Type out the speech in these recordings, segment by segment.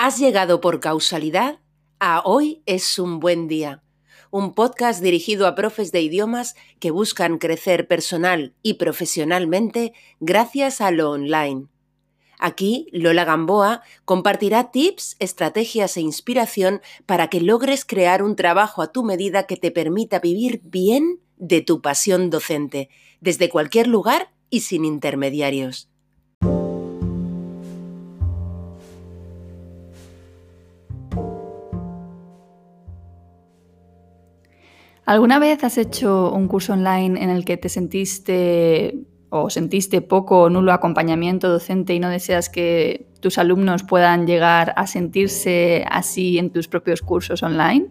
Has llegado por causalidad a Hoy es un buen día, un podcast dirigido a profes de idiomas que buscan crecer personal y profesionalmente gracias a lo online. Aquí, Lola Gamboa compartirá tips, estrategias e inspiración para que logres crear un trabajo a tu medida que te permita vivir bien de tu pasión docente, desde cualquier lugar y sin intermediarios. ¿Alguna vez has hecho un curso online en el que te sentiste o sentiste poco o nulo acompañamiento docente y no deseas que tus alumnos puedan llegar a sentirse así en tus propios cursos online?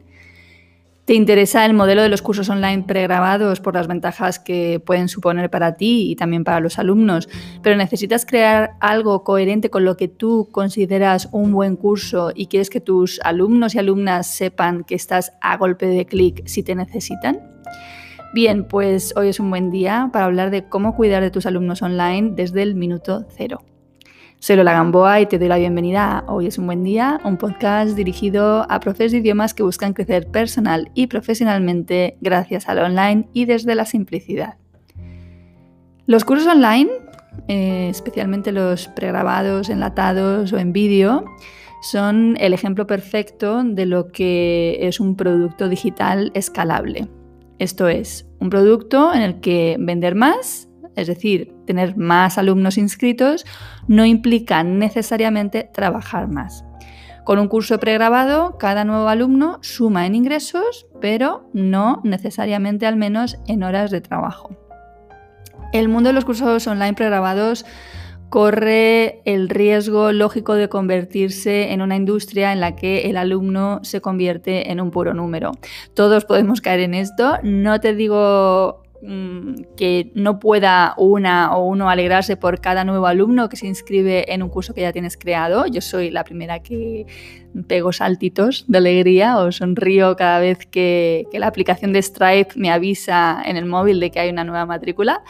¿Te interesa el modelo de los cursos online pregrabados por las ventajas que pueden suponer para ti y también para los alumnos, pero necesitas crear algo coherente con lo que tú consideras un buen curso y quieres que tus alumnos y alumnas sepan que estás a golpe de clic si te necesitan? Bien, pues hoy es un buen día para hablar de cómo cuidar de tus alumnos online desde el minuto cero. Soy Lola Gamboa y te doy la bienvenida a Hoy es un buen día, un podcast dirigido a profes de idiomas que buscan crecer personal y profesionalmente gracias al online y desde la simplicidad. Los cursos online, eh, especialmente los pregrabados, enlatados o en vídeo, son el ejemplo perfecto de lo que es un producto digital escalable. Esto es, un producto en el que vender más es decir, tener más alumnos inscritos, no implica necesariamente trabajar más. Con un curso pregrabado, cada nuevo alumno suma en ingresos, pero no necesariamente al menos en horas de trabajo. El mundo de los cursos online pregrabados corre el riesgo lógico de convertirse en una industria en la que el alumno se convierte en un puro número. Todos podemos caer en esto. No te digo que no pueda una o uno alegrarse por cada nuevo alumno que se inscribe en un curso que ya tienes creado. Yo soy la primera que pego saltitos de alegría o sonrío cada vez que, que la aplicación de Stripe me avisa en el móvil de que hay una nueva matrícula.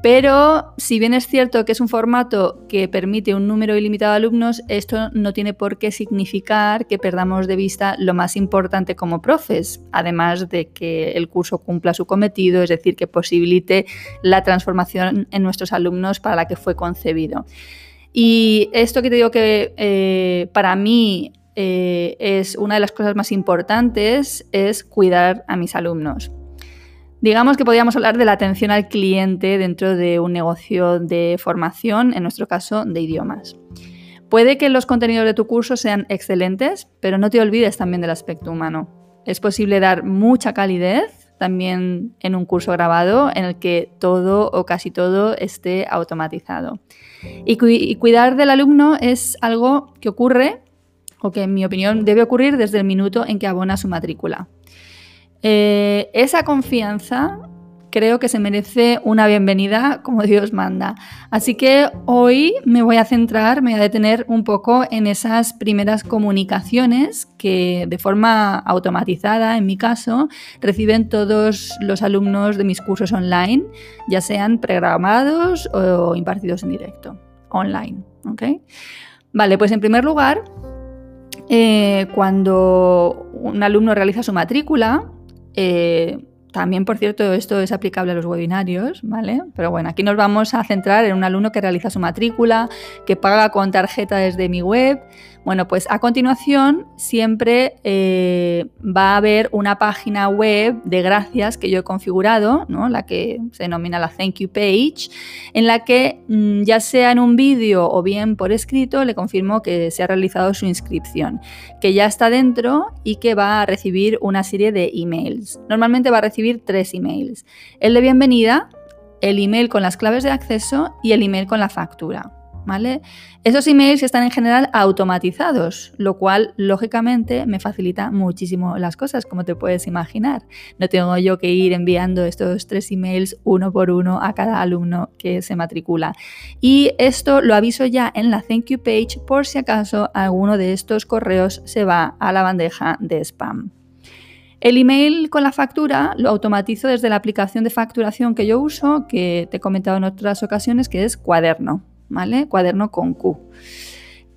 Pero si bien es cierto que es un formato que permite un número ilimitado de alumnos, esto no tiene por qué significar que perdamos de vista lo más importante como profes, además de que el curso cumpla su cometido, es decir, que posibilite la transformación en nuestros alumnos para la que fue concebido. Y esto que te digo que eh, para mí eh, es una de las cosas más importantes es cuidar a mis alumnos. Digamos que podríamos hablar de la atención al cliente dentro de un negocio de formación, en nuestro caso de idiomas. Puede que los contenidos de tu curso sean excelentes, pero no te olvides también del aspecto humano. Es posible dar mucha calidez también en un curso grabado en el que todo o casi todo esté automatizado. Y, cuidar del alumno es algo que ocurre, o que en mi opinión debe ocurrir desde el minuto en que abona su matrícula. Eh, esa confianza creo que se merece una bienvenida como Dios manda. Así que hoy me voy a centrar, me voy a detener un poco en esas primeras comunicaciones que de forma automatizada, en mi caso, reciben todos los alumnos de mis cursos online, ya sean programados o impartidos en directo, online. Vale, pues en primer lugar, eh, cuando un alumno realiza su matrícula, eh, también, por cierto, esto es aplicable a los webinarios, ¿vale? Pero bueno, aquí nos vamos a centrar en un alumno que realiza su matrícula, que paga con tarjeta desde mi web. Bueno, pues a continuación siempre eh, va a haber una página web de gracias que yo he configurado, ¿no? la que se denomina la Thank You Page, en la que mm, ya sea en un vídeo o bien por escrito le confirmo que se ha realizado su inscripción, que ya está dentro y que va a recibir una serie de emails. Normalmente va a recibir tres emails. El de bienvenida, el email con las claves de acceso y el email con la factura. Esos emails están en general automatizados, lo cual lógicamente me facilita muchísimo las cosas, como te puedes imaginar. No tengo yo que ir enviando estos tres emails uno por uno a cada alumno que se matricula. Y esto lo aviso ya en la thank you page por si acaso alguno de estos correos se va a la bandeja de spam. El email con la factura lo automatizo desde la aplicación de facturación que yo uso, que te he comentado en otras ocasiones, que es Cuaderno. ¿vale? Cuaderno con Q.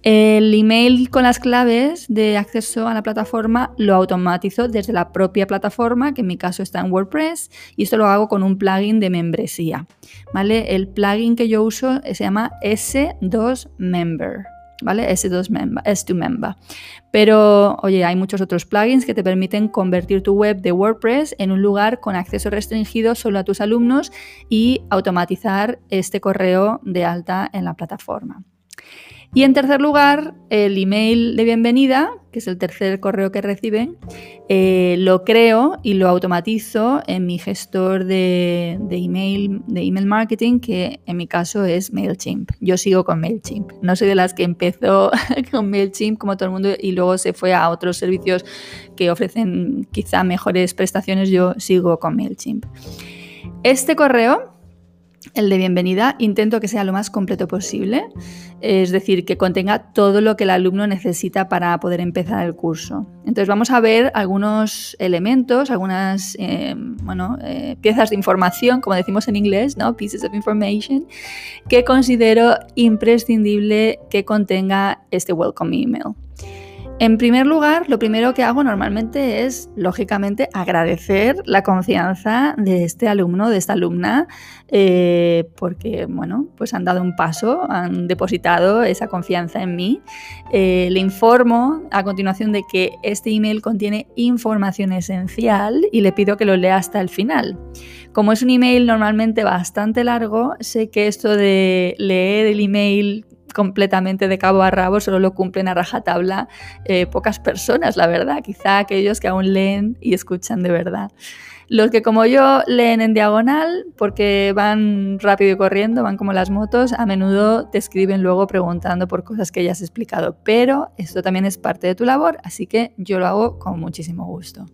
El email con las claves de acceso a la plataforma lo automatizo desde la propia plataforma, que en mi caso está en WordPress, y esto lo hago con un plugin de membresía. ¿vale? El plugin que yo uso se llama S2 Member. ¿Vale? S2 Member, S2 Member. Pero, oye, hay muchos otros plugins que te permiten convertir tu web de WordPress en un lugar con acceso restringido solo a tus alumnos y automatizar este correo de alta en la plataforma. Y en tercer lugar, el email de bienvenida, que es el tercer correo que reciben, eh, lo creo y lo automatizo en mi gestor de, email, de email marketing, que en mi caso es MailChimp. Yo sigo con MailChimp. No soy de las que empezó con MailChimp como todo el mundo y luego se fue a otros servicios que ofrecen quizá mejores prestaciones. Yo sigo con MailChimp. Este correo el de bienvenida intento que sea lo más completo posible, es decir, que contenga todo lo que el alumno necesita para poder empezar el curso. Entonces vamos a ver algunos elementos, algunas eh, eh, piezas de información, como decimos en inglés, ¿no? pieces of information, que considero imprescindible que contenga este welcome email. En primer lugar, lo primero que hago normalmente es, lógicamente, agradecer la confianza de este alumno, de esta alumna, eh, porque, bueno, pues han dado un paso, han depositado esa confianza en mí. Eh, le informo a continuación de que este email contiene información esencial y le pido que lo lea hasta el final. Como es un email normalmente bastante largo, sé que esto de leer el email completamente de cabo a rabo, solo lo cumplen a rajatabla eh, pocas personas, la verdad, quizá aquellos que aún leen y escuchan de verdad. Los que como yo leen en diagonal, porque van rápido y corriendo, van como las motos, a menudo te escriben luego preguntando por cosas que ya has explicado, pero esto también es parte de tu labor, así que yo lo hago con muchísimo gusto.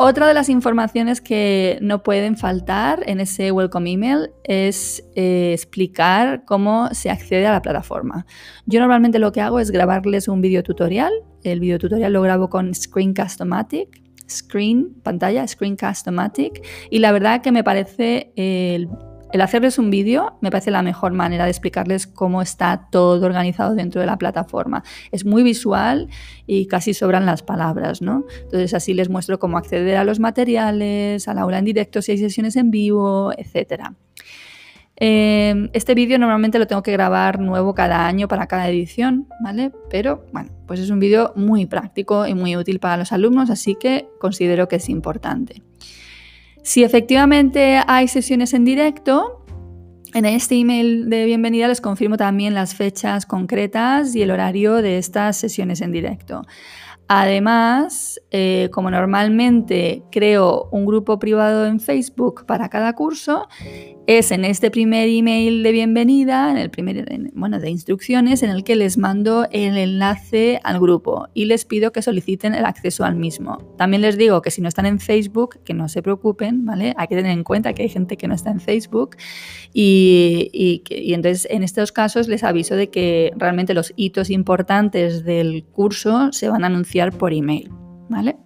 Otra de las informaciones que no pueden faltar en ese welcome email es eh, explicar cómo se accede a la plataforma. Yo normalmente lo que hago es grabarles un video tutorial. El video tutorial lo grabo con Screencast-O-Matic, Screen, pantalla, Screencast-O-Matic, y la verdad que me parece el el hacerles un vídeo me parece la mejor manera de explicarles cómo está todo organizado dentro de la plataforma. Es muy visual y casi sobran las palabras, ¿no? Entonces así les muestro cómo acceder a los materiales, al aula en directo si hay sesiones en vivo, etc. Eh, este vídeo normalmente lo tengo que grabar nuevo cada año para cada edición, ¿vale? Pero bueno, pues es un vídeo muy práctico y muy útil para los alumnos, así que considero que es importante. Si efectivamente hay sesiones en directo, en este email de bienvenida les confirmo también las fechas concretas y el horario de estas sesiones en directo. Además, eh, como normalmente creo un grupo privado en Facebook para cada curso, es en este primer email de bienvenida, en el primer, bueno, de instrucciones, en el que les mando el enlace al grupo y les pido que soliciten el acceso al mismo. También les digo que si no están en Facebook, que no se preocupen, ¿vale? Hay que tener en cuenta que hay gente que no está en Facebook y, y entonces en estos casos les aviso de que realmente los hitos importantes del curso se van a anunciar por email. ¿vale?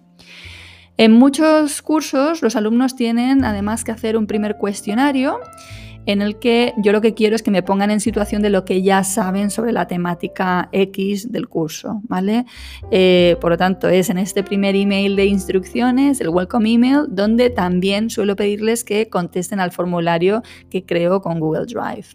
En muchos cursos los alumnos tienen además que hacer un primer cuestionario en el que yo lo que quiero es que me pongan en situación de lo que ya saben sobre la temática X del curso, ¿vale? Eh, por lo tanto, es en este primer email de instrucciones, el welcome email, donde también suelo pedirles que contesten al formulario que creo con Google Drive.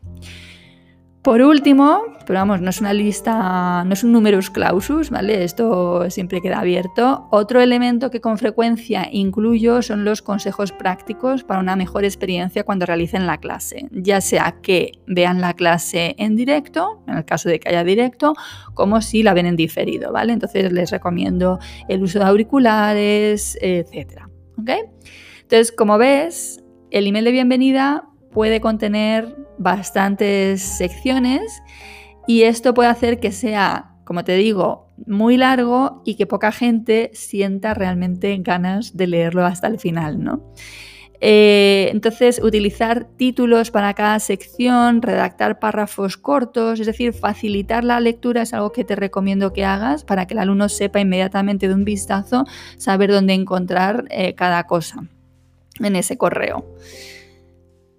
Por último, pero vamos, no es una lista, no es un numerus clausus, ¿vale? Esto siempre queda abierto. Otro elemento que con frecuencia incluyo son los consejos prácticos para una mejor experiencia cuando realicen la clase, ya sea que vean la clase en directo, en el caso de que haya directo, como si la ven en diferido, ¿vale? Entonces les recomiendo el uso de auriculares, etcétera, ¿ok? Entonces, como ves, el email de bienvenida puede contener bastantes secciones y esto puede hacer que sea, como te digo, muy largo y que poca gente sienta realmente ganas de leerlo hasta el final, ¿no? Eh, entonces, utilizar títulos para cada sección, redactar párrafos cortos, es decir, facilitar la lectura es algo que te recomiendo que hagas para que el alumno sepa inmediatamente de un vistazo saber dónde encontrar eh, cada cosa en ese correo.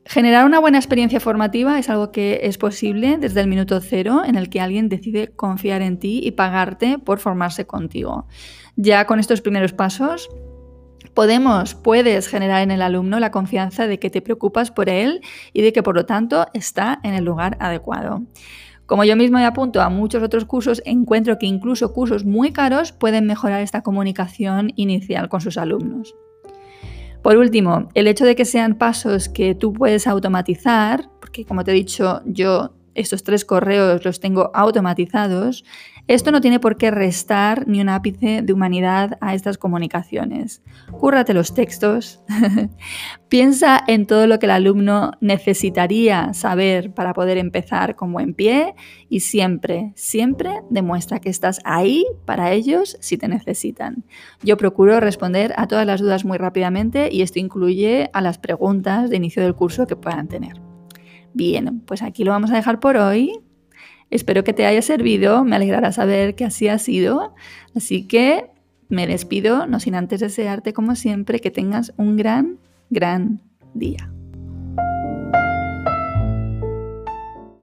Generar una buena experiencia formativa es algo que es posible desde el minuto cero en el que alguien decide confiar en ti y pagarte por formarse contigo. Ya con estos primeros pasos podemos, puedes generar en el alumno la confianza de que te preocupas por él y de que por lo tanto está en el lugar adecuado. Como yo mismo me apunto a muchos otros cursos, encuentro que incluso cursos muy caros pueden mejorar esta comunicación inicial con sus alumnos. Por último, el hecho de que sean pasos que tú puedes automatizar, porque como te he dicho, yo estos tres correos los tengo automatizados, esto no tiene por qué restar ni un ápice de humanidad a estas comunicaciones. Cúrrate los textos, piensa en todo lo que el alumno necesitaría saber para poder empezar con buen pie y siempre, siempre demuestra que estás ahí para ellos si te necesitan. Yo procuro responder a todas las dudas muy rápidamente y esto incluye a las preguntas de inicio del curso que puedan tener. Bien, pues aquí lo vamos a dejar por hoy. Espero que te haya servido, me alegrará saber que así ha sido. Así que me despido, no sin antes desearte como siempre que tengas un gran, gran día.